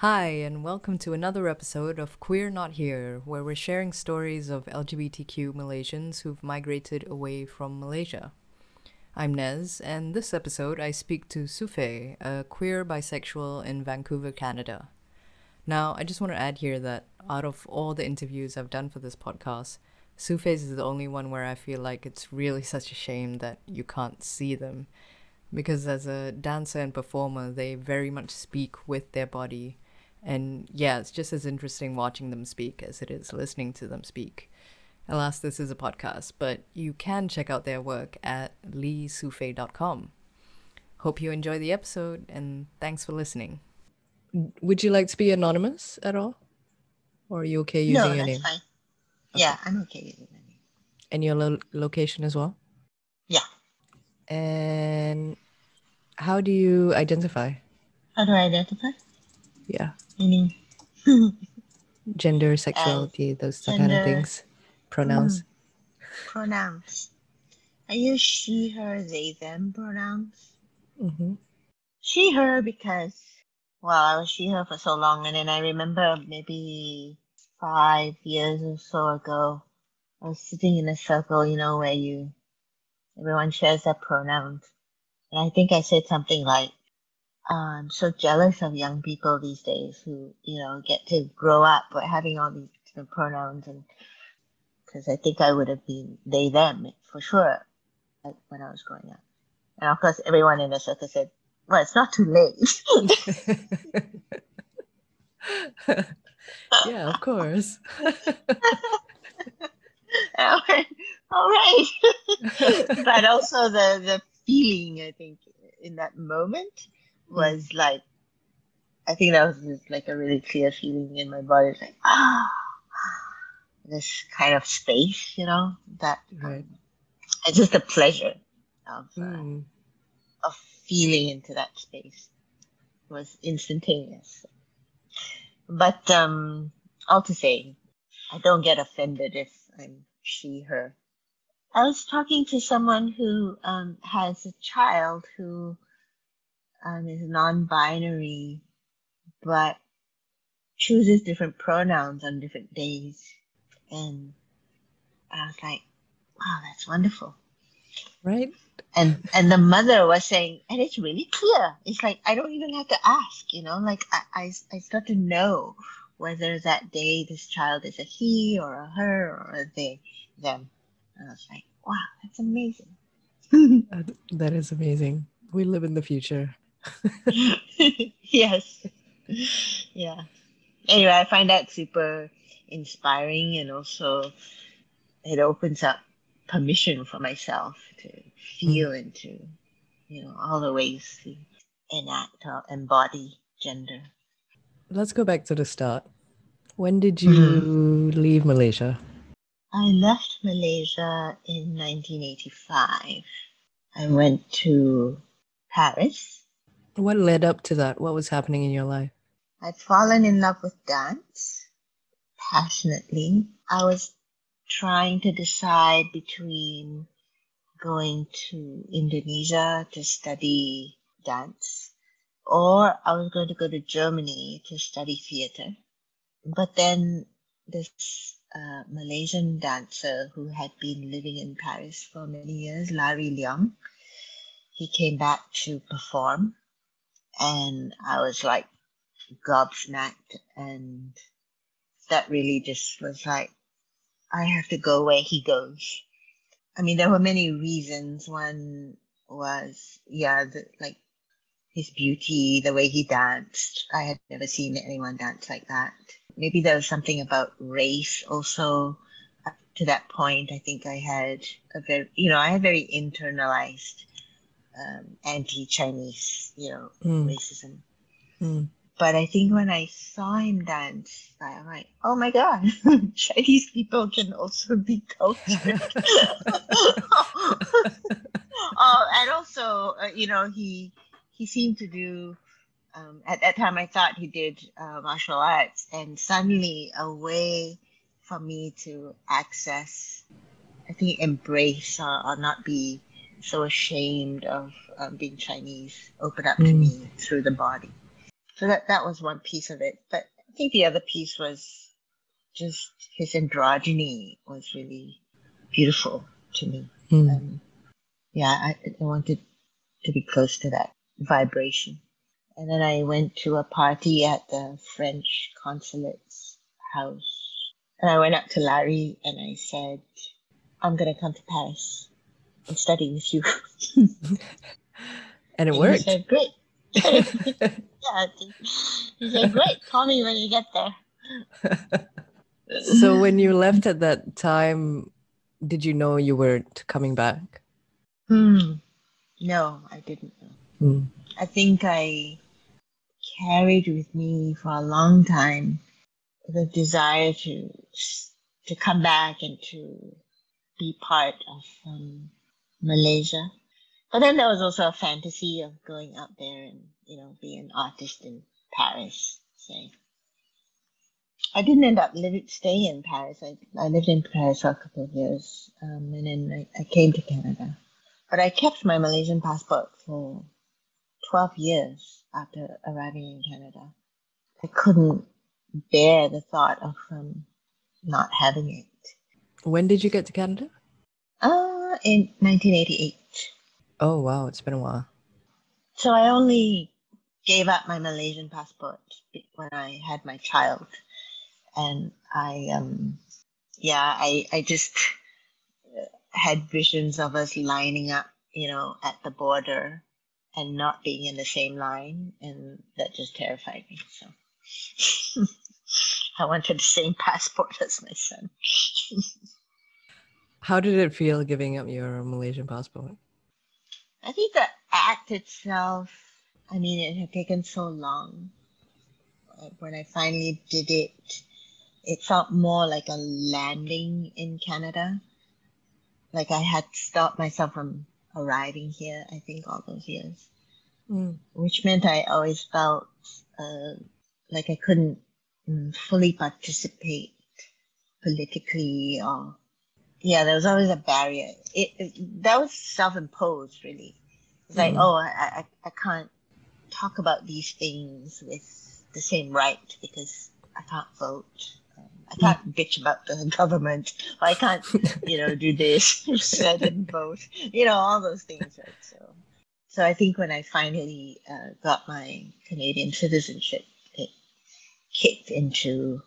Hi, and welcome to another episode of Queer Not Here, where we're sharing stories of LGBTQ Malaysians who've migrated away from Malaysia. I'm Nez, and this episode I speak to Sufe, a queer bisexual in Vancouver, Canada. Now, I just want to add here that out of all the interviews I've done for this podcast, Sufe's is the only one where I feel like it's really such a shame that you can't see them. Because as a dancer and performer, they very much speak with their body and yeah, it's just as interesting watching them speak as it is listening to them speak. Alas, this is a podcast, but you can check out their work at leesufe.com. Hope you enjoy the episode and thanks for listening. Would you like to be anonymous at all? Or are you okay using no, your that's name? fine. Yeah, I'm okay using my name. And your lo- location as well? Yeah. And how do you identify? How do I identify? Yeah. Meaning, Gender, sexuality, those kind of things. Pronouns. pronouns. I use she, her, they, them pronouns. hmm She, her because, well, I was she, her for so long, and then I remember maybe five years or so ago, I was sitting in a circle, you know, where you, everyone shares their pronouns. And I think I said something like, I'm so jealous of young people these days who, you know, get to grow up by having all these different pronouns and because I think I would have been they, them for sure like, when I was growing up. And of course, everyone in the circle said, well, it's not too late. yeah, of course. all right, all right. but also the, the feeling, I think, in that moment was like, I think that was just like a really clear feeling in my body. It's like, ah, this kind of space, you know, that Right. it's just a pleasure of, uh, Mm. of feeling into that space was instantaneous. But um, all to say, I don't get offended if I'm she, her. I was talking to someone who um, has a child who um, is non-binary, but chooses different pronouns on different days, and I was like, "Wow, that's wonderful." Right? and and the mother was saying and it's really clear it's like i don't even have to ask you know like i i, I start to know whether that day this child is a he or a her or a they them and i was like wow that's amazing That, that is amazing. We live in the future. yes. Yeah. Anyway i find that super inspiring and also it opens up permission for myself to feel mm. into you know all the ways to enact or embody gender. Let's go back to the start. When did you hmm. leave Malaysia? i left malaysia in 1985 i went to paris What led up to that? What was happening in your life? I'd fallen in love with dance passionately. I was trying to decide between going to Indonesia to study dance or I was going to go to Germany to study theater. But then this uh, Malaysian dancer who had been living in Paris for many years, Larry Leong, he came back to perform and I was like gobsmacked and that really just was like i have to go where he goes. I mean there were many reasons. One was yeah the, like his beauty the way he danced. I had never seen anyone dance like that. Maybe there was something about race also. Up to that point i think i had a very you know i had very internalized um, anti-chinese you know Mm, racism mm. but I think when I saw him dance, I'm like, oh my god, Chinese people can also be cultured. oh, and also, uh, you know, he he seemed to do. Um, at that time, I thought he did uh, martial arts, and suddenly a way for me to access, I think, embrace or, or not be so ashamed of um, being Chinese opened up to Mm. me through the body. So that that was one piece of it. But I think the other piece was just his androgyny was really beautiful to me. Mm. Um, yeah, I, I wanted to be close to that vibration. And then I went to a party at the French consulate's house. And I went up to Larry and I said, I'm going to come to Paris and study with you. and it And worked. He said, Great. yeah, he said, Great. Call me when you get there. so when you left at that time, did you know you were t- coming back? Hmm. No, I didn't know. Mm. I think I carried with me for a long time the desire to to come back and to be part of um, Malaysia. But then there was also a fantasy of going up there and you know be an artist in Paris. Say, I didn't end up living stay in Paris. I I lived in Paris for a couple of years, um, and then I, I came to Canada. But I kept my Malaysian passport for 12 years after arriving in Canada. I couldn't bear the thought of um, not having it. When did you get to Canada? Uh, in 1988. Oh wow, it's been a while. So I only gave up my Malaysian passport when I had my child. And I, um, yeah, I, I just had visions of us lining up, you know, at the border and not being in the same line. And that just terrified me. So I wanted the same passport as my son. How did it feel giving up your Malaysian passport? I think the act itself, I mean, it had taken so long. When I finally did it, it felt more like a landing in Canada. Like I had stopped myself from arriving here, I think, all those years, Mm. which meant I always felt uh, like I couldn't mm, fully participate politically or yeah, there was always a barrier. It, it that was self-imposed, really. It's like, Mhm. oh, I, I I can't talk about these things with the same right because I can't vote. Um, I can't bitch about the government. Or I can't, you know, do this I didn't vote. You know, all those things. Right? So, so I think when I finally uh, got my Canadian citizenship, it kicked into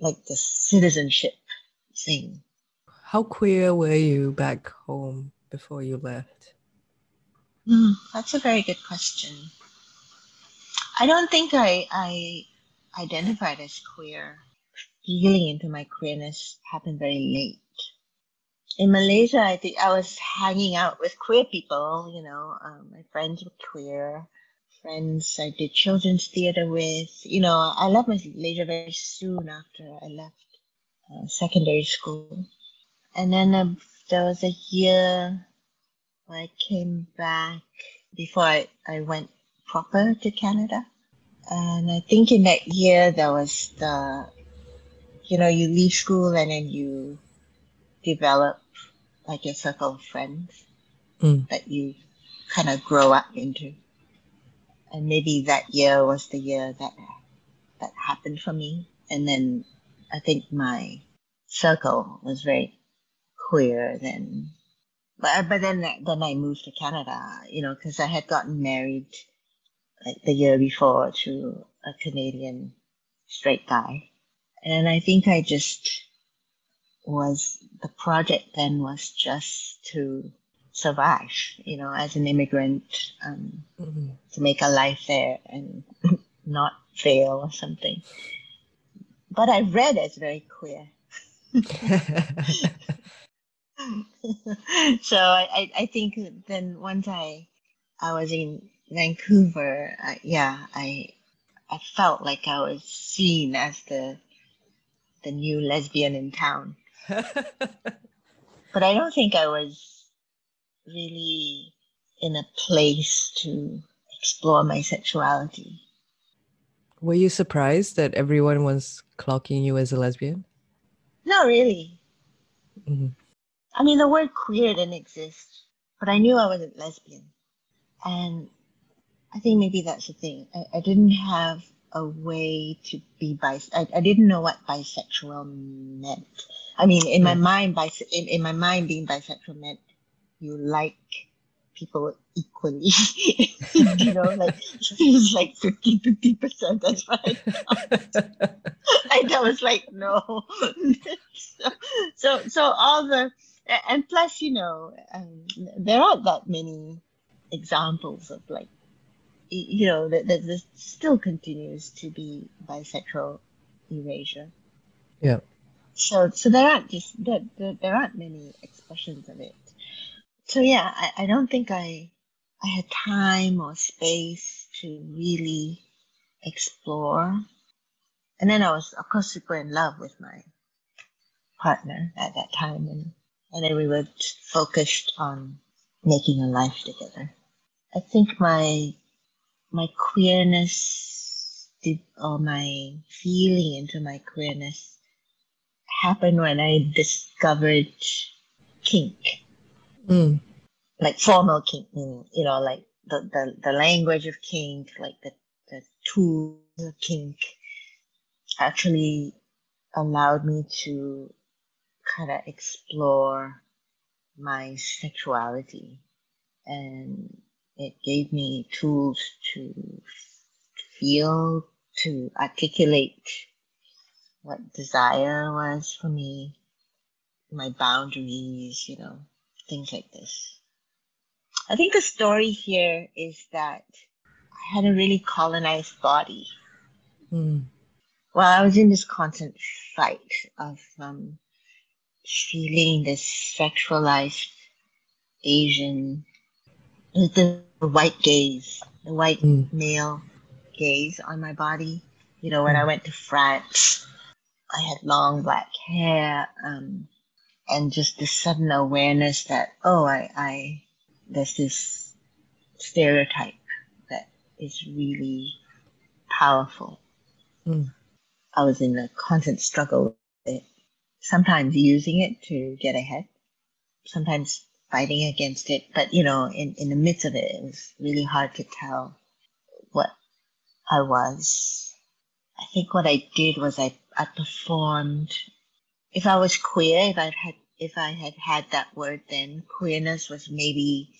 like the citizenship thing. How queer were you back home before you left? Hmm, that's a very good question. I don't think I I identified as queer. Feeling into my queerness happened very late. In Malaysia, I think I was hanging out with queer people. You know, um, my friends were queer. Friends I did children's theater with. You know, I left Malaysia very soon after I left uh, secondary school, and then um, there was a year when I came back before I, I went proper to Canada. And I think in that year there was the, you know, you leave school and then you develop like your circle of friends Mm. that you kind of grow up into. And maybe that year was the year that that happened for me. And then I think my circle was very queer then but but then then I moved to Canada, you know, because I had gotten married like the year before to a Canadian straight guy, and I think I just was the project then was just to survive, you know, as an immigrant, um, Mm. to make a life there and not fail or something. But I read as very queer. so I, I, think then once I I was in Vancouver, I, yeah, I I felt like I was seen as the the new lesbian in town, but I don't think I was really in a place to explore my sexuality. Were you surprised that everyone was clocking you as a lesbian? Not really. Mhm. I mean, the word queer didn't exist, but I knew I wasn't lesbian. And I think maybe that's the thing. I, I didn't have a way to be bis. I, I didn't know what bisexual meant. I mean, in my Mm. mind, bis- in, in my mind, being bisexual meant you like people equally. you know, like it was like 50 50 percent. That's right. and I was like, no. so, so, so all the, and plus, you know, um, there aren't that many examples of like, you know, that, that there still continues to be bisexual erasure. Yeah. So, so there aren't just there, there, there aren't many expressions of it. So yeah, I, I don't think I I had time or space to really explore. And then I was, of course, super in love with my partner at that time, and and then we were focused on making a life together. I think my my queerness or my feeling into my queerness happened when I discovered kink Mm. like formal kink, meaning, you know, like the, the, the language of kink, like the, the tools of kink actually allowed me to kind of explore my sexuality and it gave me tools to feel, to articulate what desire was for me, my boundaries, you know, things like this. I think the story here is that I had a really colonized body. Mm. Well, I was in this constant fight of um, feeling this sexualized Asian, the white gaze, the white Mm. male gaze on my body. You know, when I Mm. went to France, I had long black hair, um, and just this sudden awareness that oh, I, I there's this stereotype that is really powerful. Mm. I was in a constant struggle sometimes using it to get ahead, sometimes fighting against it. But you know, in, in the midst of it, it was really hard to tell what I was. I think what I did was I, I performed. If I was queer, if I had if I had had that word then, queerness was maybe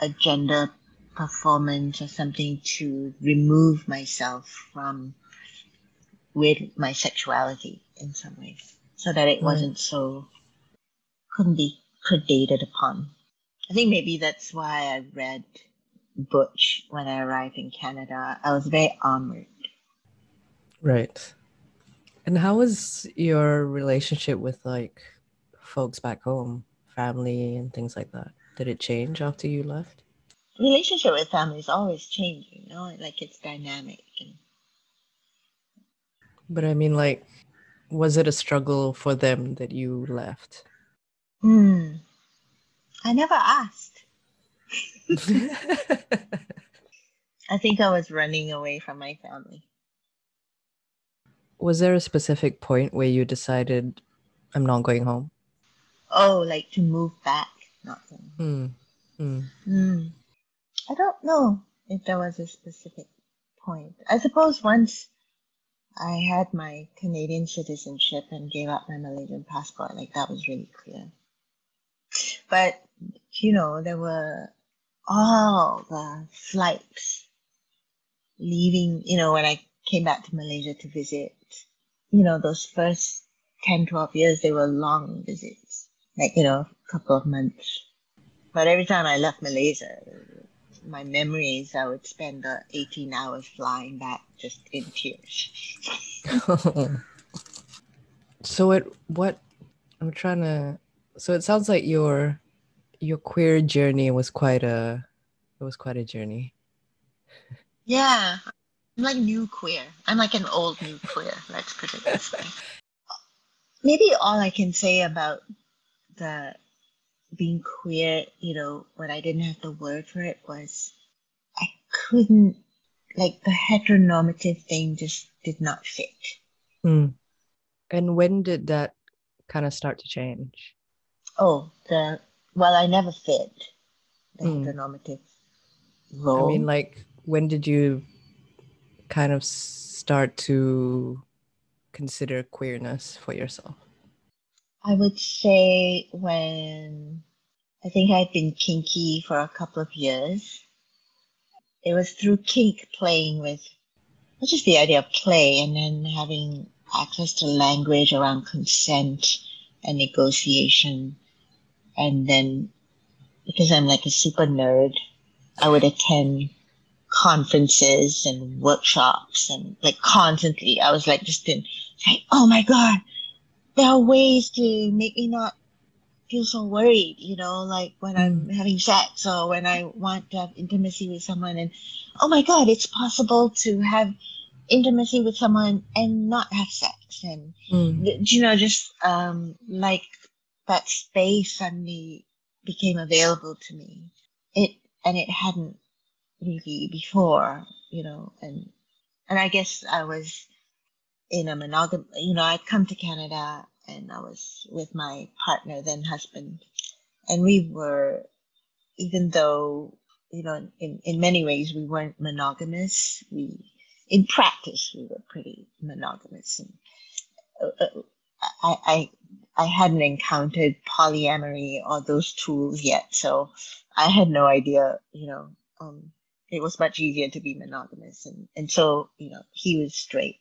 a gender performance or something to remove myself from with my sexuality in some ways, so that it wasn't so couldn't be predated upon. I think maybe that's why I read Butch when I arrived in Canada. I was very armored. Right. And how was your relationship with like folks back home, family and things like that? Did it change after you left? Relationship with family is always changing, you know, like it's dynamic. And But I mean like was it a struggle for them that you left? hmm, I never asked. I think I was running away from my family. was there a specific point where you decided I'm not going home? Oh, like to move back, not to. Hmm. Hmm. Hmm. I don't know if there was a specific point. I suppose once I had my Canadian citizenship and gave up my Malaysian passport, like that was really clear. But, you know, there were all the flights leaving, you know, when I came back to Malaysia to visit, you know, those first 10, 12 years, they were long visits, like, you know, a couple of months. But every time I left Malaysia, my memories, I would spend the 18 hours flying back just in tears. so it what I'm trying to so it sounds like your your queer journey was quite a it was quite a journey. Yeah, I'm like new queer. I'm like an old new queer, let's put it this way. Maybe all I can say about the being queer, you know, when I didn't have the word for it was I couldn't, like, the heteronormative thing just did not fit. Hmm. And when did that kind of start to change? Oh, the, well, I never fit the Mm. heteronormative role. I mean like when did you kind of start to consider queerness for yourself? I would say when I think I'd been kinky for a couple of years. It was through kink playing with just the idea of play and then having access to language around consent and negotiation. And then because I'm like a super nerd, I would attend conferences and workshops and like constantly I was like just in like, oh my God, there are ways to make me not feel so worried, you know, like when I'm mm. having sex or when I want to have intimacy with someone and oh my God, it's possible to have intimacy with someone and not have sex and mm. you know, just um like that space suddenly became available to me. It and it hadn't really before, you know, and and I guess I was in a monogam you know, I'd come to Canada and I was with my partner, then husband, and we were, even though you know, in in many ways we weren't monogamous. We, in practice, we were pretty monogamous, and uh, uh I, I I hadn't encountered polyamory or those tools yet, so I had no idea. You know, um, it was much easier to be monogamous, and and so you know he was straight,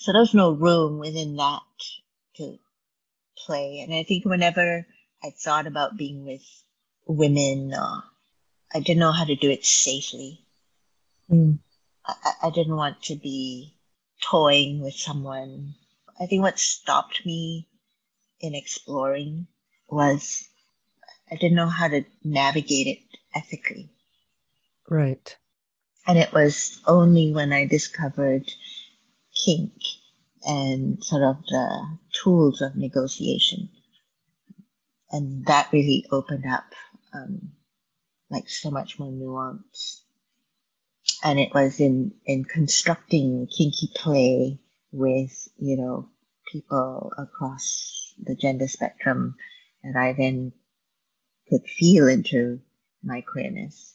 so there's no room within that to play. And I think whenever I thought about being with women, uh, I didn't know how to do it safely. Mm. I, I didn't want to be toying with someone. I think what stopped me in exploring was I didn't know how to navigate it ethically. Right. And it was only when I discovered kink and sort of the tools of negotiation. And that really opened up um, like so much more nuance. And it was in, in constructing kinky play with, you know, people across the gender spectrum that I then could feel into my queerness.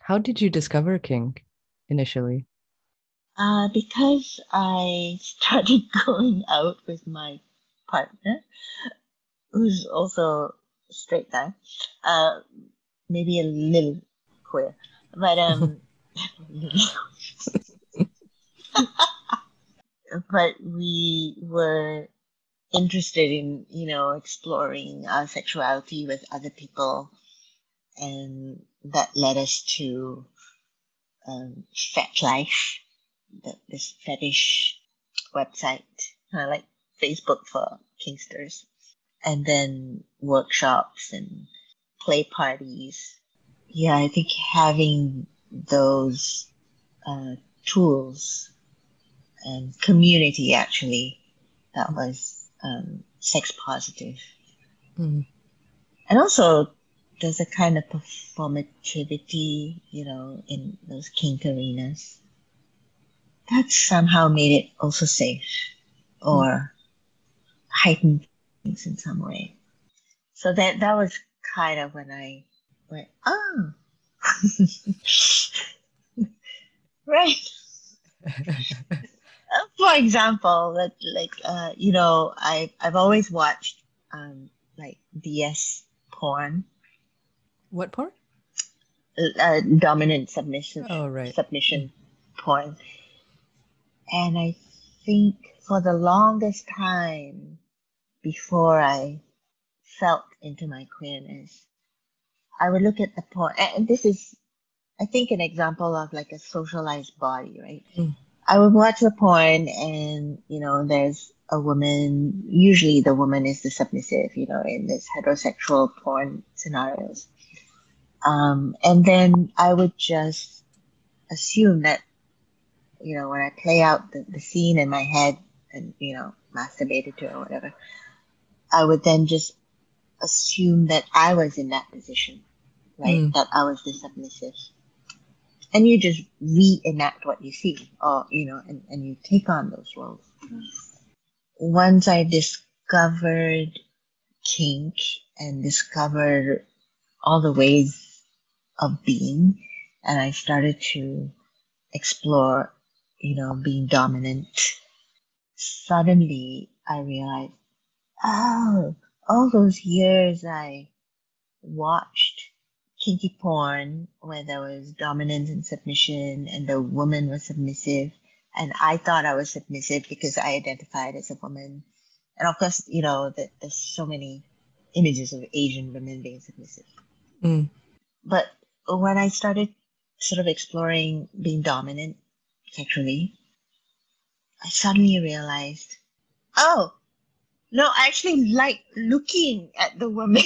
How did you discover kink initially? Uh, because I started going out with my partner, who's also straight guy, uh, maybe a little queer, but um, but we were interested in you know exploring our sexuality with other people, and that led us to um, FetLife the, this fetish website, kind of like Facebook for Kinksters, and then workshops and play parties. Yeah, I think having those uh, tools and community actually that was um, sex positive. Mm. And also, there's a kind of performativity, you know, in those kink arenas that somehow made it also safe or heightened things in some way. So that that was kind of when I went, oh, right. For example, that like uh, you know, I I've always watched um, like DS porn. What porn? Uh, dominant submission. Oh right. Submission porn and I think for the longest time before I felt into my queerness, I would look at the porn, and this is, I think, an example of like a socialized body, right? Mm. I would watch the porn, and you know, there's a woman. Usually, the woman is the submissive, you know, in this heterosexual porn scenarios. Um, and then I would just assume that you know, when I play out the, the scene in my head and, you know, masturbated to it or whatever, I would then just assume that I was in that position, right? Mm. That I was the submissive. And you just reenact what you see, or, you know, and, and you take on those roles. Once I discovered kink and discovered all the ways of being, and I started to explore, you know, being dominant, suddenly I realized, oh, all those years I watched kinky porn where there was dominance and submission and the woman was submissive and I thought I was submissive because I identified as a woman. And of course, you know, that there's so many images of Asian women being submissive. Mm. But when I started sort of exploring being dominant sexually, I suddenly realized, oh, no, I actually like looking at the woman.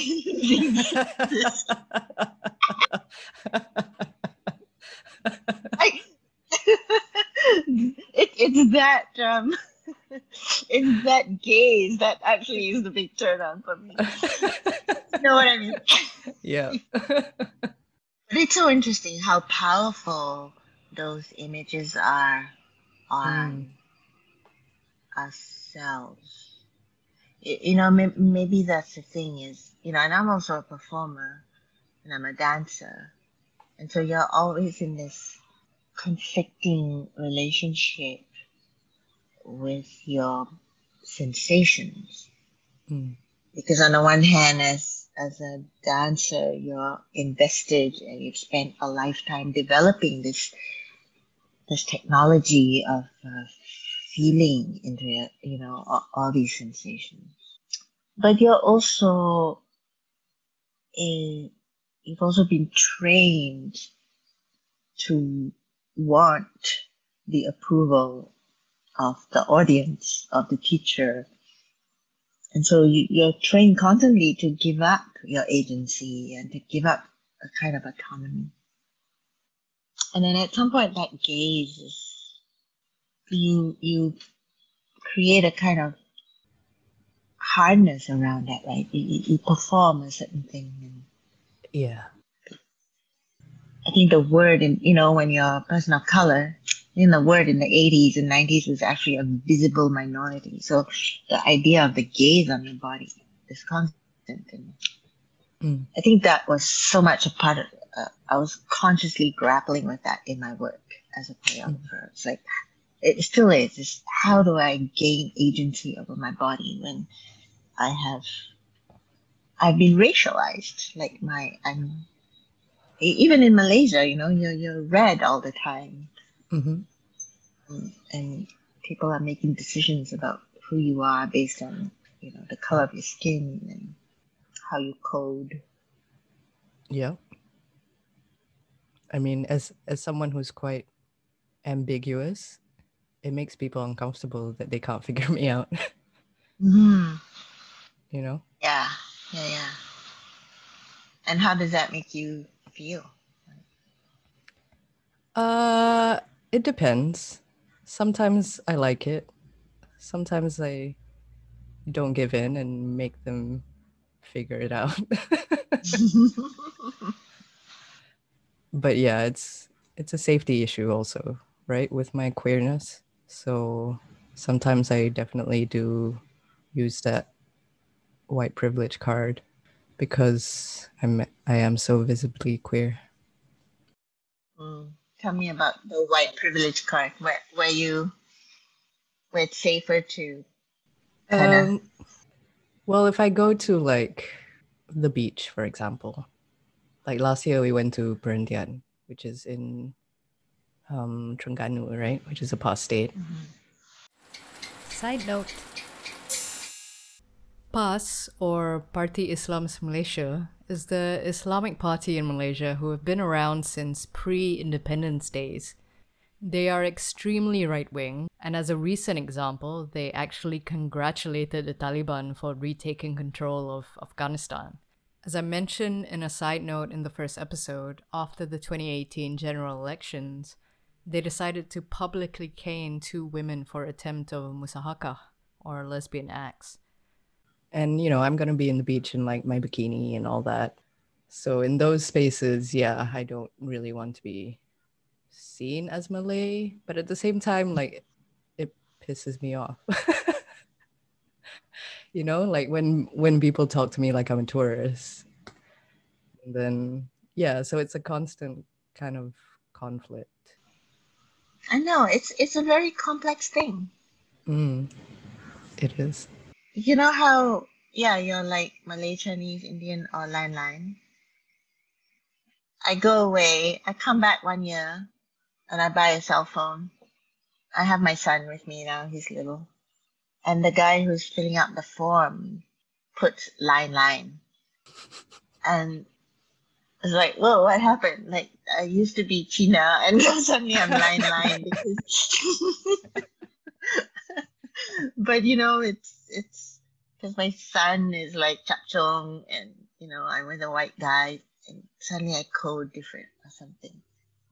I, it, it's that um, it's that gaze that actually is the big turn on for me. you know what I mean? Yeah. but it's so interesting how powerful those images are on mm. ourselves. You know, maybe that's the thing is, you know, and I'm also a performer and I'm a dancer. And so you're always in this conflicting relationship with your sensations. Mm. Because on the one hand, as as a dancer, you're invested and you've spent a lifetime developing this this technology of uh, feeling into it, you know, all, all these sensations. But you're also a, you've also been trained to want the approval of the audience, of the teacher. And so you, you're trained constantly to give up your agency and to give up a kind of autonomy. And then at some point that gaze is you you create a kind of hardness around that, right? You, you perform a certain thing and yeah I think the word in you know when you're a person of color, in the word in the 80s and 90s was actually a visible minority. So the idea of the gaze on your body is constant. And mm. I think that was so much a part of. Uh, I was consciously grappling with that in my work as a choreographer. Mm. It's like it still is. It's how do I gain agency over my body when I have I've been racialized. Like my I'm even in Malaysia, you know, you're you're read all the time, mm-hmm. and people are making decisions about who you are based on you know the color of your skin and how you code. Yeah. I mean, as as someone who's quite ambiguous, it makes people uncomfortable that they can't figure me out. mm-hmm. You know? Yeah, yeah, yeah. And how does that make you feel? Uh, it depends. Sometimes I like it. Sometimes I don't give in and make them figure it out. but yeah, it's it's a safety issue also, right? With my queerness. So sometimes I definitely do use that white privilege card because I'm I am so visibly queer. Mm. Tell me about the white privilege card. Where where you where it's safer to kinda... um, well if I go to like the beach, for example. Like last year we went to Perhentian, which is in um Terengganu, right? Which is a past state. Mm-hmm. Side note PAS, or Parti Islam Se-Malaysia, is the Islamic party in Malaysia who have been around since pre independence days. They are extremely right wing, and as a recent example, they actually congratulated the Taliban for retaking control of Afghanistan. As I mentioned in a side note in the first episode, after the 2018 general elections, they decided to publicly cane two women for attempt of musahaqah, or lesbian acts. And you know i'm going to be in the beach in like my bikini and all that. So in those spaces yeah i don't really want to be seen as malay but at the same time like it pisses me off you know like when when people talk to me like i'm a tourist and then yeah so it's a constant kind of conflict. I know it's it's a very complex thing. Mm, it is. You know how yeah, you're like Malay, Chinese, Indian, or lain-lain. I go away, I come back one year, and I buy a cell phone. I have my son with me now, he's little. And the guy who's filling out the form puts lain-lain. And it's like, whoa, what happened? Like, I used to be China, and now suddenly I'm lain-lain because. but you know, it's it's because my son is like Chapchong, and you know, I'm with a white guy, and suddenly I code different or something.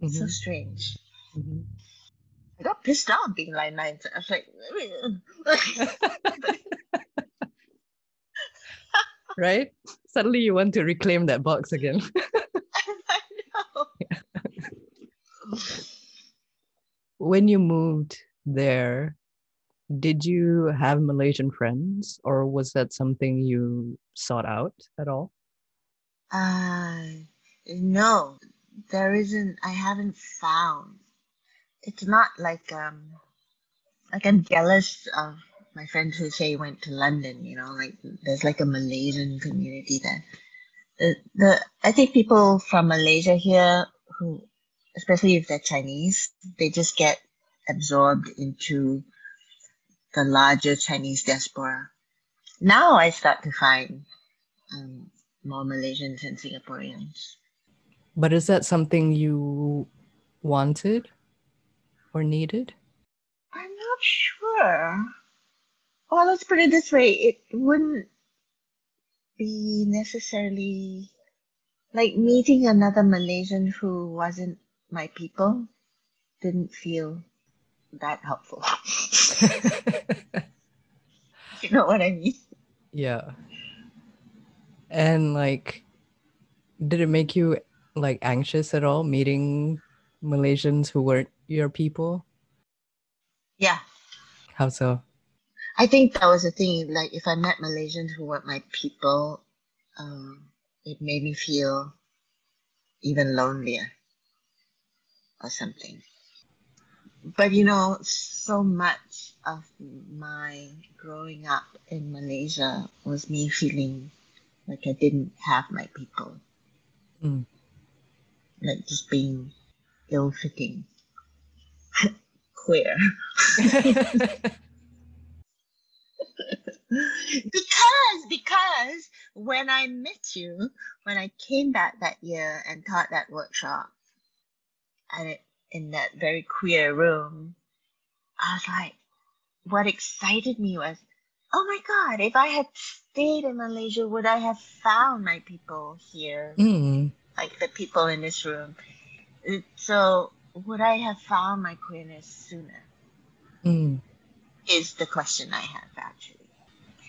It's so strange. mhm. I got pissed off being like nine. I was like, right? Suddenly you want to reclaim that box again. When you moved there, did you have Malaysian friends or was that something you sought out at all? Uh, no, there isn't. I haven't found. It's not like um, like I'm jealous of my friends who say went to London. You know, like there's like a Malaysian community there. The, the I think people from Malaysia here who, especially if they're Chinese, they just get absorbed into the larger Chinese diaspora. Now I start to find um, more Malaysians and Singaporeans. But is that something you wanted or needed? I'm not sure. Well, let's put it this way: it wouldn't be necessarily like meeting another Malaysian who wasn't my people. Didn't feel that helpful. you know what I mean? yeah. And like, did it make you like anxious at all meeting Malaysians who weren't your people? Yeah, How so? I think that was the thing. Like, if I met Malaysians who weren't my people, um, it made me feel even lonelier or something. But you know, so much of my growing up in Malaysia was me feeling like I didn't have my people, Mm. like just being ill fitting, queer. because because when I met you, when I came back that year and taught that workshop, and it, in that very queer room, I was like, what excited me was, oh my god, if I had stayed in Malaysia, would I have found my people here, Mm. like the people in this room? So would I have found my queerness sooner? Mm. is the question I have actually.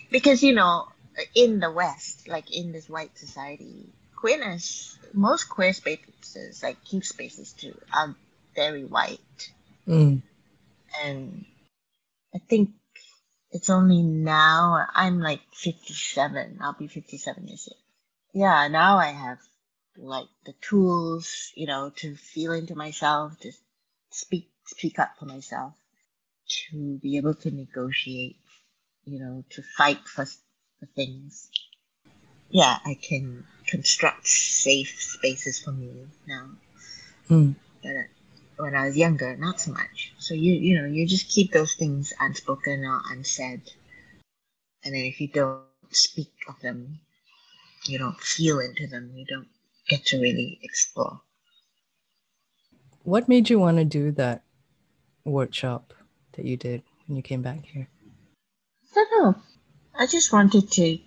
Because, you know, in the West, like in this white society, queerness, most queer spaces, like kink spaces too, are very white. Mm. And I think it's only now, I'm like 57, I'll be 57 this year. Yeah, now I have like the tools, you know, to feel into myself, to speak, speak up for myself to be able to negotiate, you know, to fight for, for things. Yeah, I can construct safe spaces for me now. Mm. But when I was younger, not so much. So you you know you just keep those things unspoken or unsaid, and then if you don't speak of them, you don't feel into them. You don't get to really explore. What made you want to do that workshop that you did when you came back here? I don't know. I just wanted to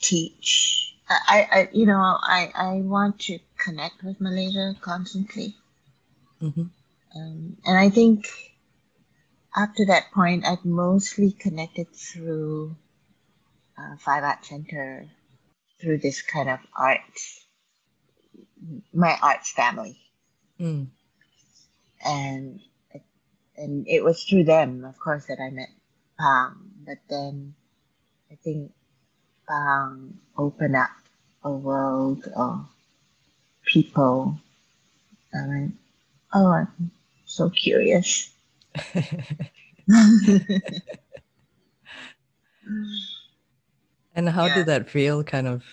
teach. I, I you know, I, I want to connect with Malaysia constantly. Mm-hmm. Um, and I think up to that point, I'd mostly connected through uh, Five Arts Centre, through this kind of art, my arts family. Mm. and and it was through them, of course, that I met Pang. But then I think Pang opened up a world of people I went, oh, I'm so curious. and how Yeah. did that feel, kind of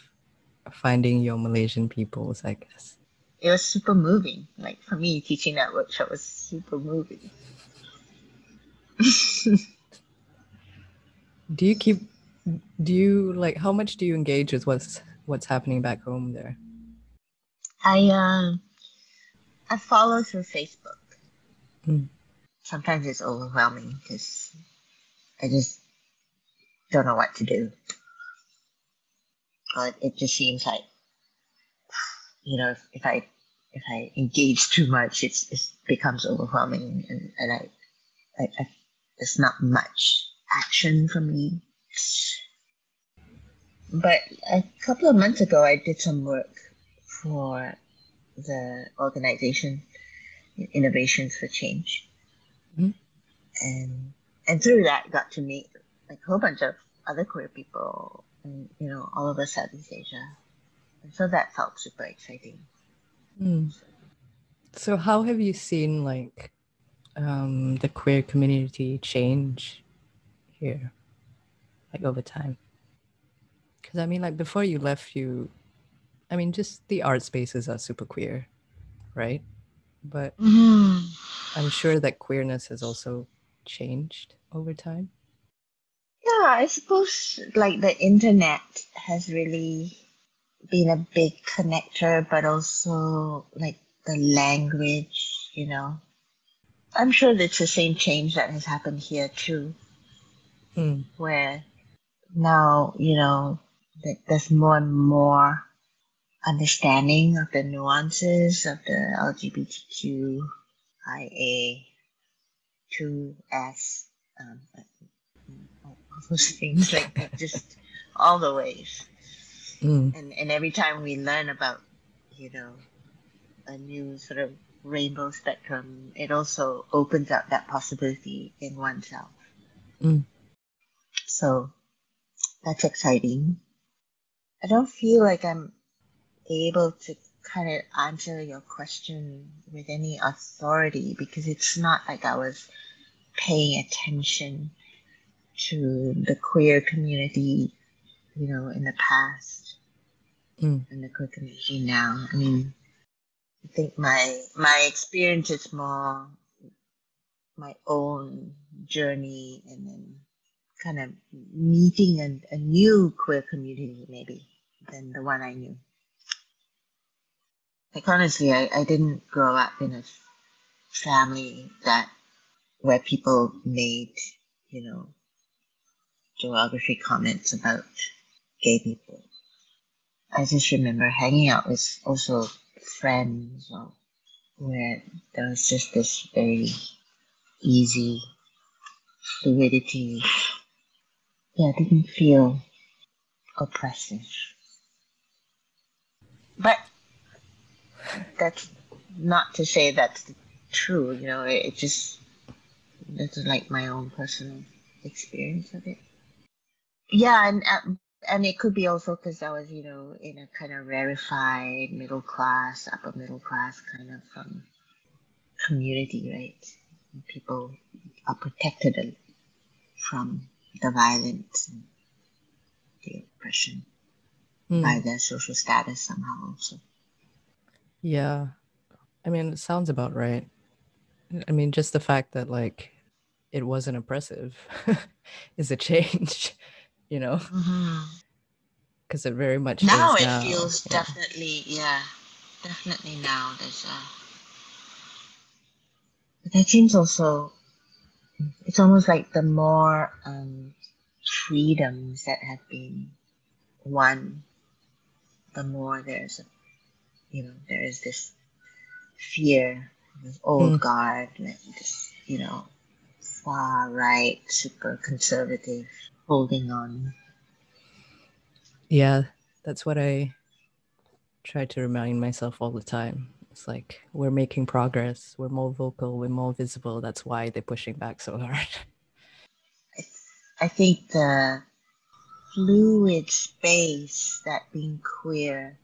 finding your Malaysian peoples, I guess? it was super moving. Like for me, teaching that workshop was super moving. Do you keep do you like how much do you engage with what's what's happening back home there? I um I follow through Facebook. Mm. Sometimes it's overwhelming because I just don't know what to do. But it just seems like you know if, if I if I engage too much, it's it becomes overwhelming, and, and I, I, I there's not much action for me. But a couple of months ago, I did some work for the organization Innovations for Change, Mhm. and and through that, got to meet like a whole bunch of other queer people, and you know, all over Southeast Asia, and so that felt super exciting. Mm. So how have you seen like um, the queer community change here, like over time? Because I mean, like before you left, you, I mean, just the art spaces are super queer, right? But Mm-hmm. I'm sure that queerness has also changed over time. Yeah, I suppose like the internet has really been a big connector, but also like the language, you know. I'm sure it's the same change that has happened here too, Mm. where now, you know, that there's more and more understanding of the nuances of the LGBTQIA 2S, um, those things, like just all the ways. Mm. and and every time we learn about you know a new sort of rainbow spectrum it also opens up that possibility in oneself Mm. so that's exciting i don't feel like i'm able to kind of answer your question with any authority because it's not like i was paying attention to the queer community you know in the past Mm. in the queer community now. I mean, I think my my experience is more my own journey and then kind of meeting a, a new queer community maybe than the one I knew. Like honestly, I, I didn't grow up in a family that where people made, you know, derogatory comments about gay people. I just remember hanging out with also friends or where there was just this very easy fluidity. Yeah, didn't feel oppressive. But that's not to say that's true, you know, it, it just that's like my own personal experience of it. Yeah, and uh, and it could be also because I was, you know, in a kind of rarefied middle class, upper middle class kind of um, community, right? And people are protected from the violence and the oppression Mm. by their social status somehow. Also, Yeah. I mean, it sounds about right. I mean, just the fact that like it wasn't oppressive is a change, you know, because it very much now it now. feels yeah. definitely, yeah, definitely now there's a. But that seems also, it's almost like the more um, freedoms that have been won, the more there's, a, you know, there is this fear, this old Mm. guard, like this, you know, far right, super conservative, holding on. Yeah, that's what I try to remind myself all the time. It's like we're making progress, we're more vocal, we're more visible. That's why they're pushing back so hard. I, think the fluid space that being queer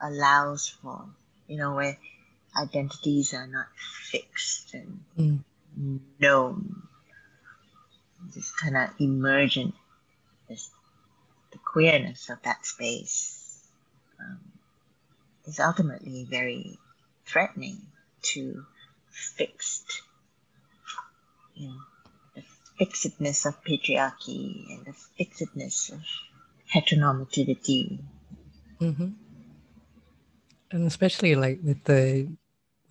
allows for, you know, where identities are not fixed and Mm. known, just kind of emergent, this, the queerness of that space um, is ultimately very threatening to fixed, you know, the fixedness of patriarchy and the fixedness of heteronormativity. Mm-hmm. And especially like with the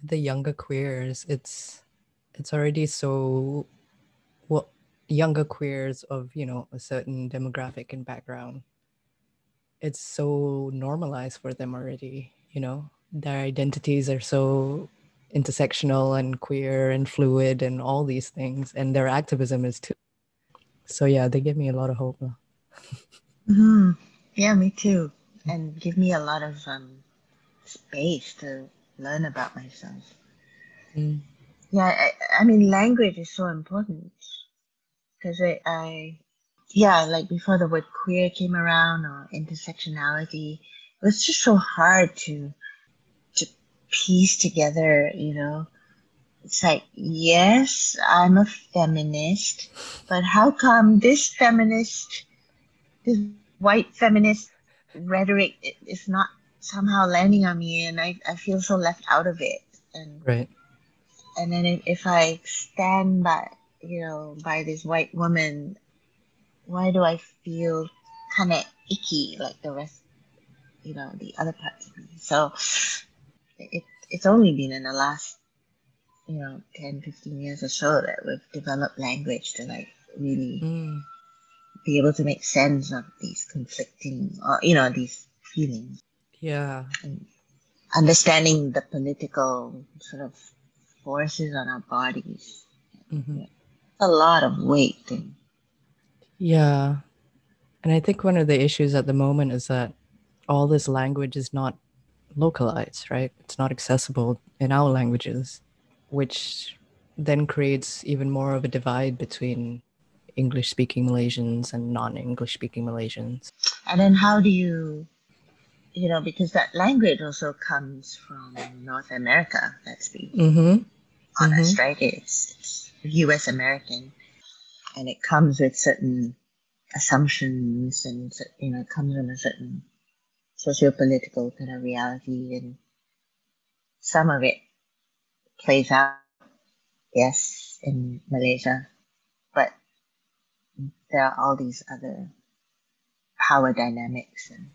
the younger queers, it's it's already so younger queers of you know a certain demographic and background. It's so normalized for them already. You know, their identities are so intersectional and queer and fluid and all these things, and their activism is too. So yeah, they give me a lot of hope. though. hmm Yeah, me too. And give me a lot of um, space to learn about myself. Mm. Yeah, I, I mean, language is so important because I, I, yeah, like before the word queer came around or intersectionality, it was just so hard to, to piece together, you know. It's like, yes, I'm a feminist, but how come this feminist, this white feminist rhetoric is not somehow landing on me and I, I feel so left out of it. And Right. and then if, if I stand by you know by this white woman, why do I feel kind of icky like the rest, you know, the other parts of me? So it it's only been in the last you know 10, 15 years or so that we've developed language to like really Mm. be able to make sense of these conflicting or you know these feelings Yeah. and understanding the political sort of forces on our bodies. hmm A lot of weight Yeah. And I think one of the issues at the moment is that all this language is not localized, right? It's not accessible in our languages, which then creates even more of a divide between English speaking Malaysians and non English speaking Malaysians. and then how do you you know because that language also comes from North America let's be Mm-hmm. honest right it's, it's US American and it comes with certain assumptions and you know it comes from a certain socio-political kind of reality and some of it plays out yes in Malaysia but there are all these other power dynamics and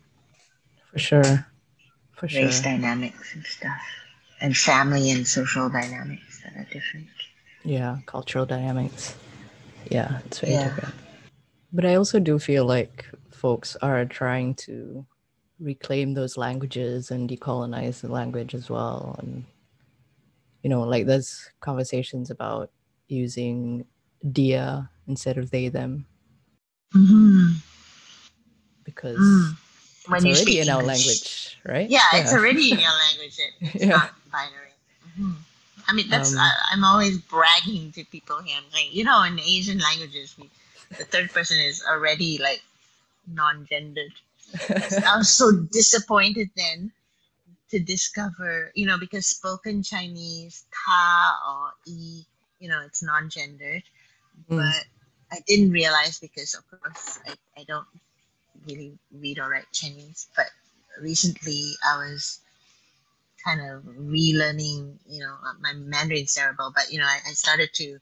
For sure. For sure. race dynamics and stuff, and family and social dynamics that are different. Yeah, cultural dynamics. Yeah, it's very Yeah. different. But I also do feel like folks are trying to reclaim those languages and decolonize the language as well. And, you know, like there's conversations about using dia instead of they, them, Mm-hmm. because Mm. it's When you already in our language, right? Yeah, it's already in your language. It's Yeah. not binary. Mhm. I mean, that's Um, I, I'm always bragging to people here. I'm like, you know, in Asian languages, we, the third person is already like non-gendered. I was so disappointed then to discover, you know, because spoken Chinese, ta or e, you know, it's non-gendered. Mm. But I didn't realize because, of course, I, I don't really read or write Chinese. But recently, I was kind of relearning, you know, uh, my Mandarin's terrible, but you know, I, I started to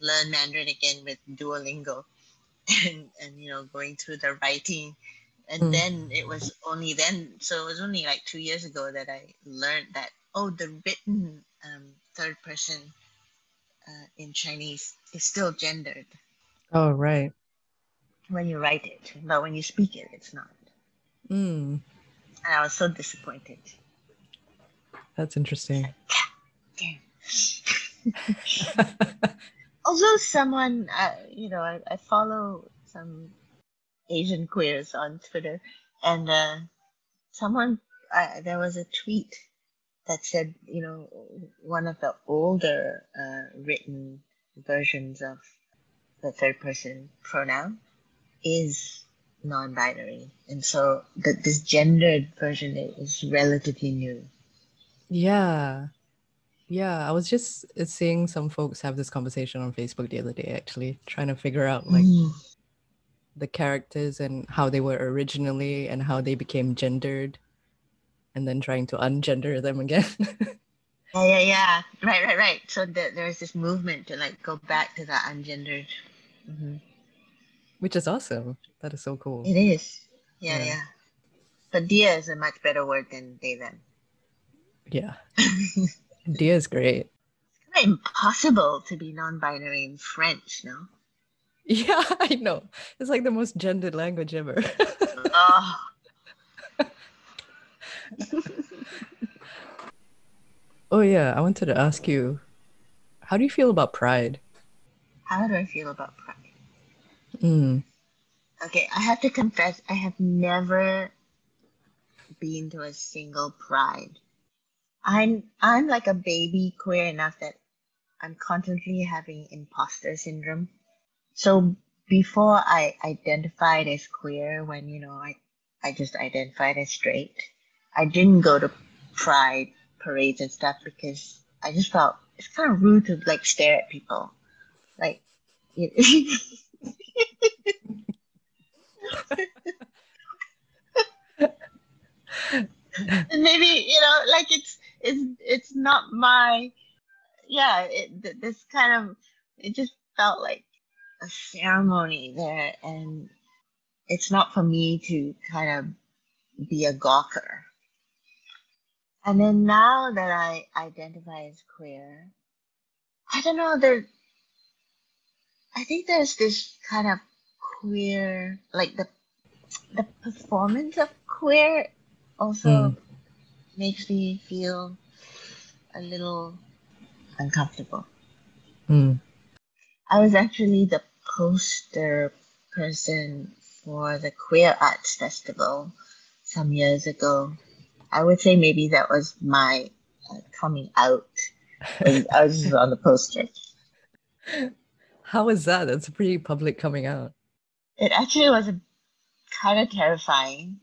learn Mandarin again with Duolingo, and and you know, going through the writing, and Mm. then it was only then, so it was only like two years ago that I learned that oh, the written um, third person uh, in Chinese is still gendered oh, right. when you write it, but when you speak it, it's not. Mm. And I was so disappointed. That's interesting. Also someone uh, you know I, I follow some asian queers on twitter and uh, someone uh, there was a tweet that said you know one of the older uh, written versions of the third person pronoun is non-binary and so the, this gendered version is relatively new Yeah. Yeah, I was just uh, seeing some folks have this conversation on Facebook the other day, actually, trying to figure out like Mm. the characters and how they were originally and how they became gendered, and then trying to ungender them again. Yeah, yeah, yeah. Right, right, right. So the, there's this movement to like go back to the ungendered. hmm Which is awesome. That is so cool. It is. Yeah, Yeah. yeah. But dia is a much better word than they them. Yeah. Dia is great. It's kind of impossible to be non-binary in French, no? Yeah, I know. It's like the most gendered language ever. oh, oh yeah, I wanted to ask you, how do you feel about pride? how do I feel about pride? Mm. Okay, I have to confess, I have never been to a single pride. I'm I'm like a baby queer enough that I'm constantly having imposter syndrome. So before I identified as queer, when you know I I just identified as straight, I didn't go to pride parades and stuff because I just felt it's kind of rude to like stare at people, like. You and maybe you know like it's it's it's not my yeah it, th- this kind of it just felt like a ceremony there and it's not for me to kind of be a gawker and then now that i identify as queer i don't know there i think there's this kind of queer like the the performance of queer also Mm. Makes me feel a little uncomfortable. Mm. I was actually the poster person for the Queer Arts Festival some years ago. I would say maybe that was my uh, coming out. I was on the poster. How was that? That's a pretty public coming out. It actually was a, kind of terrifying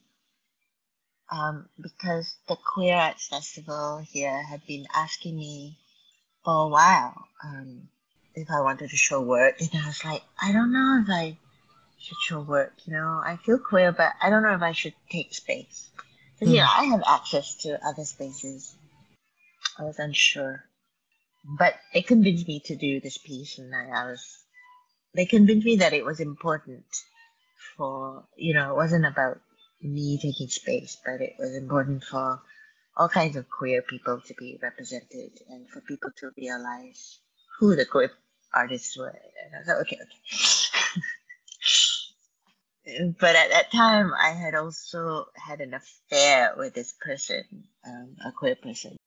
um, because the Queer Arts Festival here had been asking me for a while um, if I wanted to show work, and I was like, I don't know if I should show work. You know, I feel queer, but I don't know if I should take space. Because you Hmm. know, I have access to other spaces. I was unsure, but they convinced me to do this piece, and I, I was. They convinced me that it was important for you know, it wasn't about me taking space, but it was important for all kinds of queer people to be represented and for people to realize who the queer artists were. And I was like, okay, okay. but at that time, I had also had an affair with this person, um, a queer person.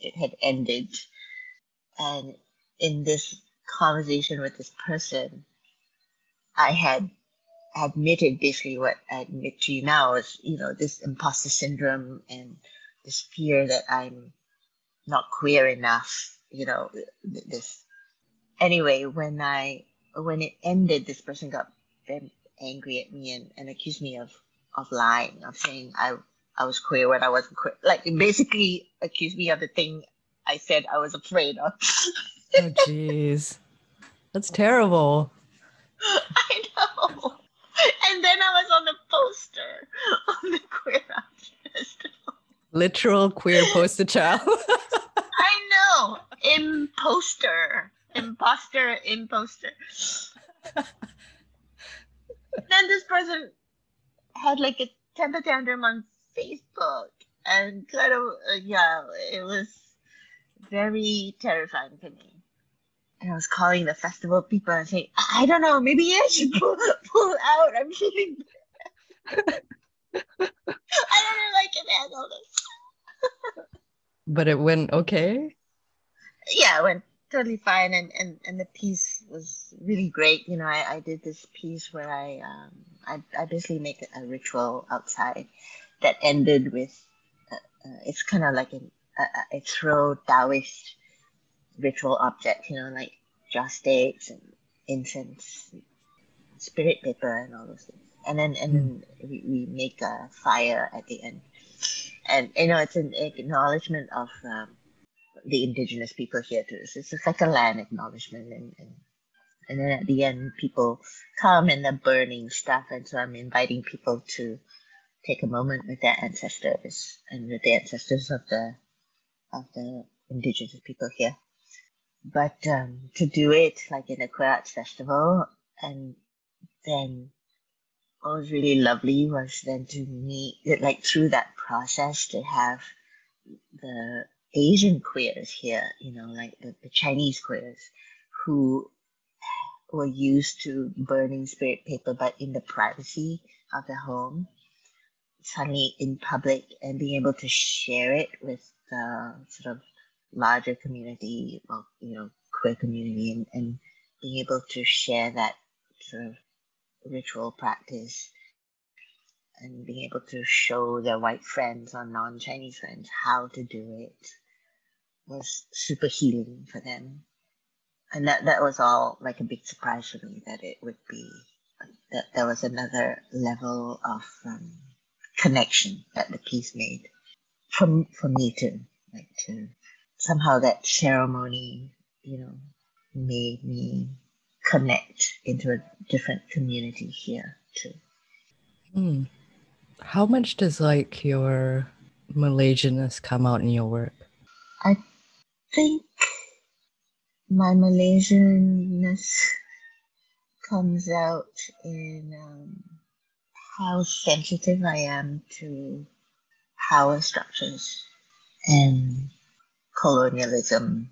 It had ended. And in this conversation with this person, I had admitted basically what I admit to you now is, you know, this imposter syndrome and this fear that I'm not queer enough, you know, this. Anyway, when I when it ended, this person got very angry at me and, and accused me of of lying, of saying I I was queer when I wasn't queer. Like basically accused me of the thing I said I was afraid of. Oh, jeez. That's terrible. I know. And then I was on the poster on the queer arts festival. Literal queer poster child. I know. Imposter. Imposter, imposter. then this person had like a temper tantrum on Facebook and kind of, uh, yeah, it was very terrifying to me. And I was calling the festival people and saying, I don't know, maybe I should pull, pull out. I'm feeling. I don't know if I can handle this. but it went okay. yeah, it went totally fine, and and and the piece was really great. You know, I I did this piece where I um I I basically make a ritual outside that ended with uh, uh, it's kind of like an a, a- a throw Taoist ritual object. You know, like joss sticks and incense, spirit paper, and all those things. And then and then we, we make a fire at the end. and you know it's an acknowledgement of um, the indigenous people here too. So it's like a land acknowledgement, and, and and then at the end, people come and they're burning stuff, and so I'm inviting people to take a moment with their ancestors and with the ancestors of the of the indigenous people here. But um, to do it like in a queer arts festival, and then what was really lovely was then to meet, like through that process, to have the Asian queers here, you know, like the, the Chinese queers who were used to burning spirit paper, but in the privacy of their home, suddenly in public and being able to share it with the sort of larger community, well, you know, queer community, and, and being able to share that sort of ritual practice and being able to show their white friends or non Chinese friends how to do it was super healing for them. And that, that was all like a big surprise for me that it would be, that there was another level of um, connection that the piece made for, for me to, like to somehow that ceremony, you know, made me connect into a different community here too. Hmm. How much does like your Malaysianness come out in your work? I think my Malaysianness comes out in um, how sensitive I am to power structures and colonialism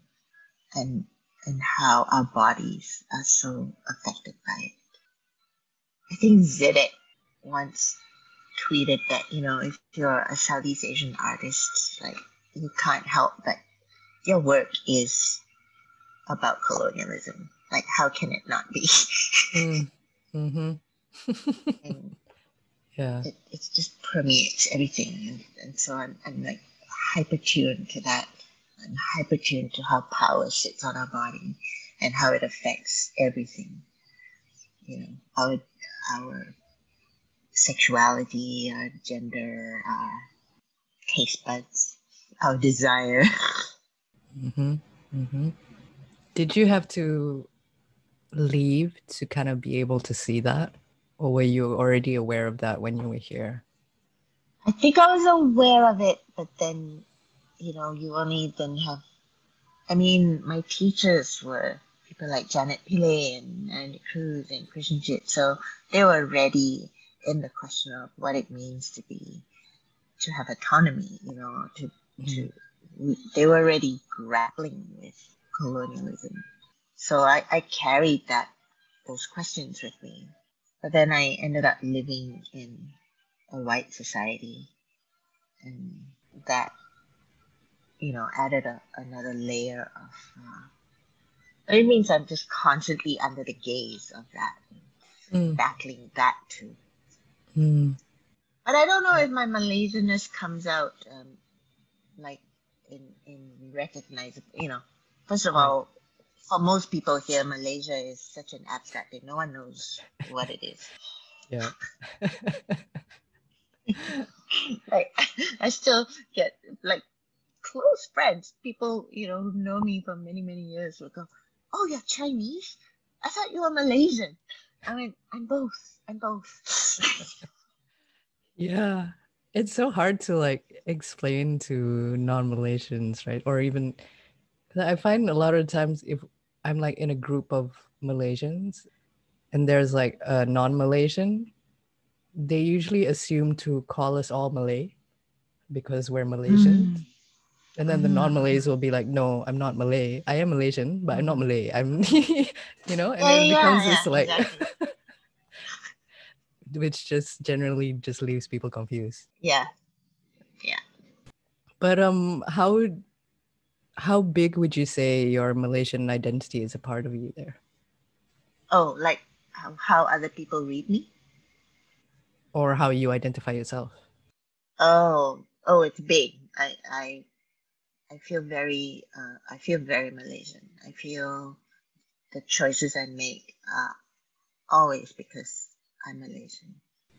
and and how our bodies are so affected by it. I think Zedeck once tweeted that, you know, if you're a Southeast Asian artist, like you can't help but your work is about colonialism. Like how can it not be? mm. Mm-hmm. yeah. It, it just permeates everything. And, and so I'm, I'm like hyper tuned to that and hyper tuned to how power sits on our body and how it affects everything. You know, our our sexuality, our gender, our taste buds, our desire. Mm-hmm. Mm-hmm. Did you have to leave to kind of be able to see that? Or were you already aware of that when you were here? I think I was aware of it, but then you know, you only then have. I mean, my teachers were people like Janet Pillay and Andy Cruz and Krishen Jit, so they were ready in the question of what it means to be, to have autonomy, you know, to, mm-hmm. to they were already grappling with colonialism. So I, I carried that those questions with me. But then I ended up living in a white society and that you know, added a, another layer of. Uh, it means I'm just constantly under the gaze of that, mm. battling that too. Mm. But I don't know if my Malaysianness comes out um, like in in recognizable. You know, first of all, for most people here, Malaysia is such an abstract thing. No one knows what it is. Yeah. like I still get like close friends, people, you know, who know me for many, many years will go, Oh, you're Chinese? I thought you were Malaysian. I mean, I'm both. I'm both. yeah. It's so hard to like explain to non-Malaysians, right? Or even I find a lot of times if I'm like in a group of Malaysians and there's like a non-Malaysian, they usually assume to call us all Malay because we're Malaysians. Mm. And then the ah. non-Malays will be like, "No, I'm not Malay. I am Malaysian, but I'm not Malay. I'm, you know." And yeah, then it becomes yeah, this like, exactly. which just generally just leaves people confused. Yeah, yeah. But um, how how big would you say your Malaysian identity is a part of you there? Oh, like how, how other people read me, or how you identify yourself? Oh, oh, it's big. I I I feel very uh, I feel very Malaysian. I feel the choices I make are always because I'm Malaysian.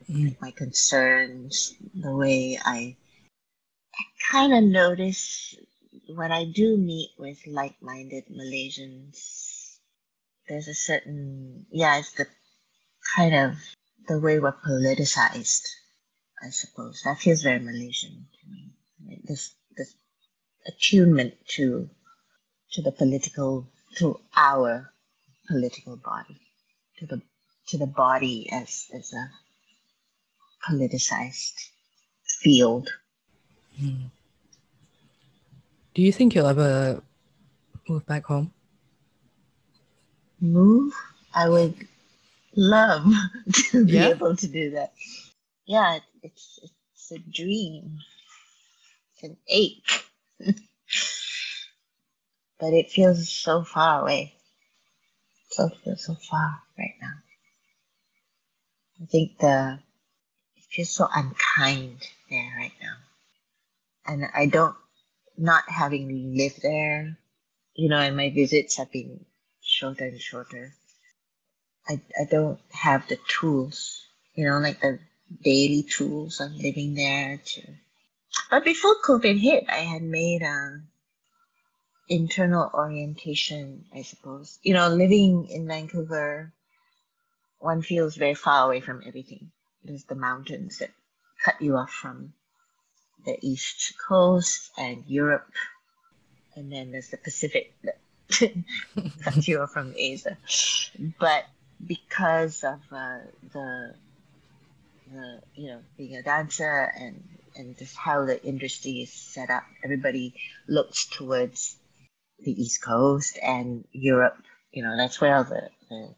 Mm. Like my concerns, the way I I kind of notice when I do meet with like minded Malaysians, there's a certain, yeah, it's the kind of the way we're politicized, I suppose. That feels very Malaysian to me. Like this attunement to, to the political, to our political body, to the, to the body as, as a politicized field. Hmm. Do you think you'll ever move back home? Move? I would love to be Yeah? able to do that. Yeah, it, it's it's a dream. It's an ache. but it feels so far away. So feels so far right now. I think the it feels so unkind there right now. And I don't not having lived there, you know, and my visits have been shorter and shorter. I, I don't have the tools, you know, like the daily tools of living there to. But before COVID hit, I had made a internal orientation, I suppose. You know, living in Vancouver, one feels very far away from everything. There's the mountains that cut you off from the East Coast and Europe, and then there's the Pacific that cuts you off from Asia. But because of uh, the the you know being a dancer and and just how the industry is set up, everybody looks towards the East Coast and Europe. You know that's where all the, the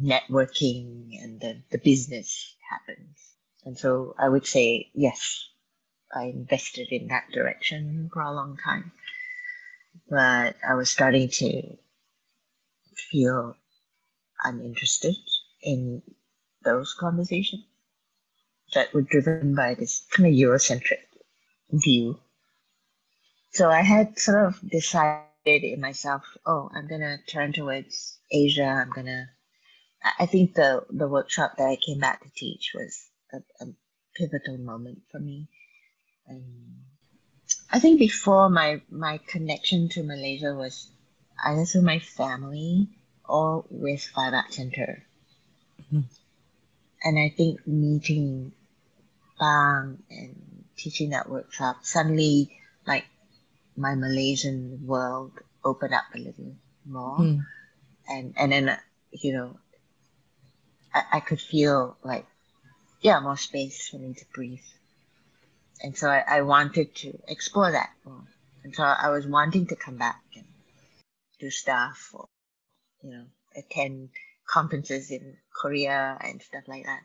networking and the, the business happens. And so I would say yes, I invested in that direction for a long time. But I was starting to feel uninterested in those conversations that were driven by this kind of Eurocentric view. So I had sort of decided in myself, oh, I'm gonna turn towards Asia. I'm gonna. I- I think the the workshop that I came back to teach was a, a pivotal moment for me. And I think before my my connection to Malaysia was either through my family or with Five Arts Centre. Mhm. And I think meeting Bang and teaching that workshop suddenly like my Malaysian world opened up a little more. Hmm. and and then you know I, I could feel like yeah more space for me to breathe. And so I, I wanted to explore that more. And so I was wanting to come back and do stuff or you know attend conferences in Korea and stuff like that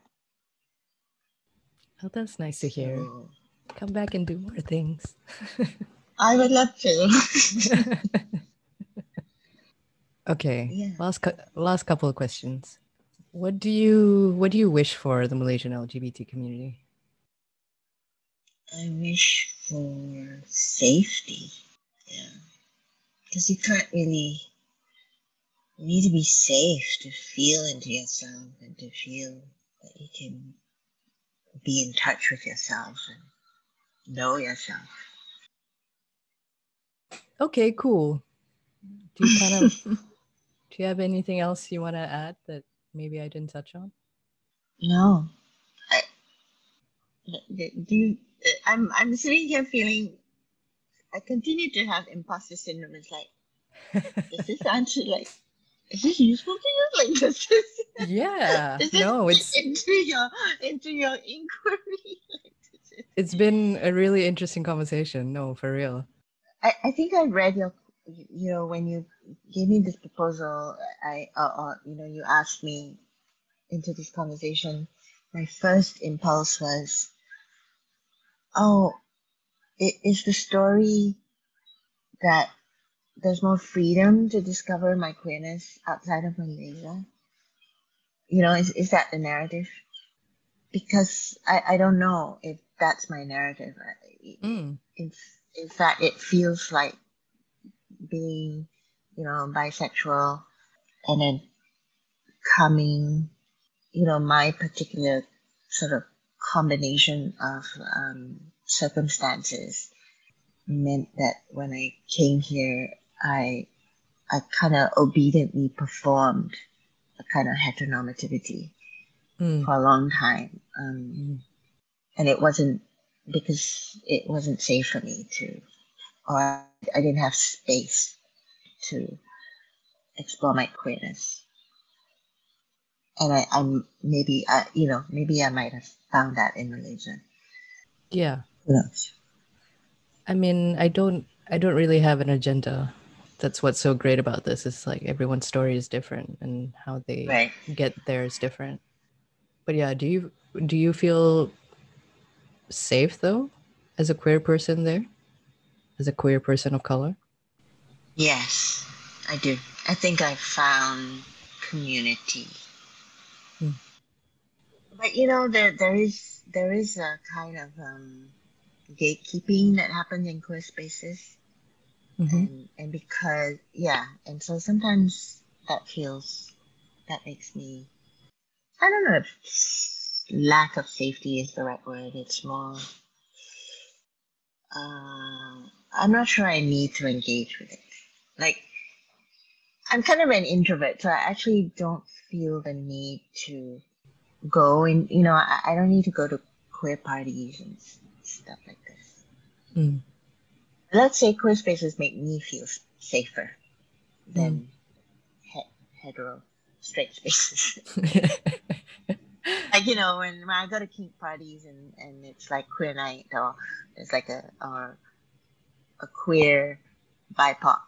Oh, that's nice to hear. So Come back and do more things. I would love to okay. Yeah. Last cou- last couple of questions. What do you what do you wish for the Malaysian LGBT community? I wish for safety. Yeah. Because you can't really, you need to be safe to feel into yourself and to feel that you can be in touch with yourself and know yourself. Okay, cool. Do you kind of do you have anything else you want to add that maybe I didn't touch on? no. I, do you, I'm, I'm sitting here feeling, I continue to have imposter syndrome. It's like, does this answer like, is this useful to you? Like, this, yeah. Is this No, it's into your into your inquiry. it's been a really interesting conversation. No, for real. I, I think I read your you know when you gave me this proposal I uh, uh, you know you asked me into this conversation my first impulse was oh it is the story that there's more freedom to discover my queerness outside of Malaysia you know is, is that the narrative? Because I, I don't know if that's my narrative. Mm. in, in fact it feels like being you know bisexual and then coming you know my particular sort of combination of um, circumstances meant that when I came here, I I kind of obediently performed a kind of heteronormativity Mm. for a long time, um, Mm. and it wasn't because it wasn't safe for me to, or I didn't have space to explore my queerness. And I, I'm maybe, I, you know, maybe I might have found that in Malaysia. Yeah. Who knows? I mean, I don't I don't really have an agenda. That's what's so great about this. Is like everyone's story is different and how they Right. get there is different. But yeah, do you do you feel safe though as a queer person there? As a queer person of color? Yes, I do. I think I found community. Hmm. But you know, there there is there is a kind of um, gatekeeping that happens in queer spaces, Mm-hmm. and and because yeah, and so sometimes that feels that makes me. I don't know if lack of safety is the right word. It's more. Uh, I'm not sure I need to engage with it. Like, I'm kind of an introvert, so I actually don't feel the need to go and, you know, I, I don't need to go to queer parties and stuff like this. Mm. Let's say queer spaces make me feel safer than he- hetero straight spaces. like, you know, when, when I go to kink parties and, and it's like queer night or it's like a, or a queer BIPOC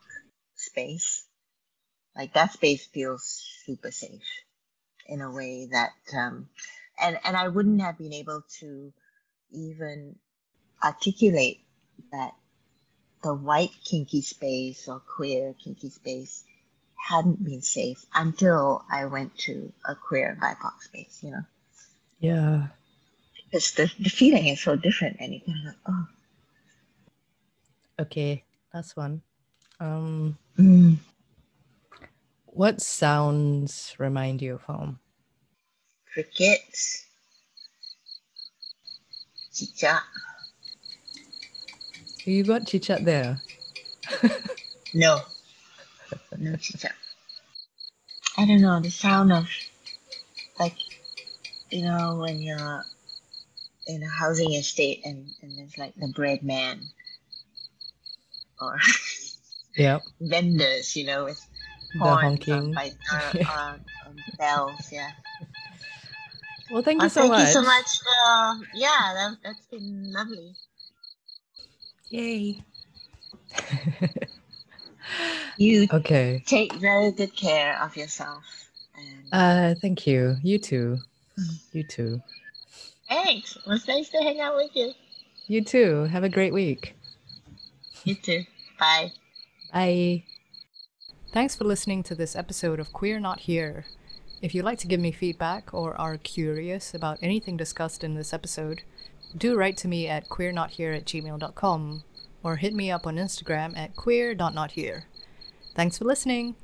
space, like that space feels super safe in a way that, um, and, and I wouldn't have been able to even articulate that the white kinky space or queer kinky space hadn't been safe until I went to a queer BIPOC space, you know? yeah. Because the, the feeling is so different and you kind of like, oh, Okay. Last one. Um mm, what sounds remind you of home? crickets, cicak. You got cicak there. No, no cicak. I don't know, the sound of, like, you know, when you're in a housing estate and, and there's like the bread man or Yep. vendors, you know, with The honking. by, uh, bells, yeah. Well, thank Oh, you so thank much. Thank you so much. Uh, yeah, that, that's been lovely. Yay. You okay. take very good care of yourself. And Uh thank you. You too. You too. thanks. It was nice to hang out with you. You too. Have a great week. You too. Bye. Bye. Thanks for listening to this episode of Queer Not Here. If you'd like to give me feedback or are curious about anything discussed in this episode, do write to me at queernothere at gmail.com or hit me up on Instagram at queer.nothere. Thanks for listening.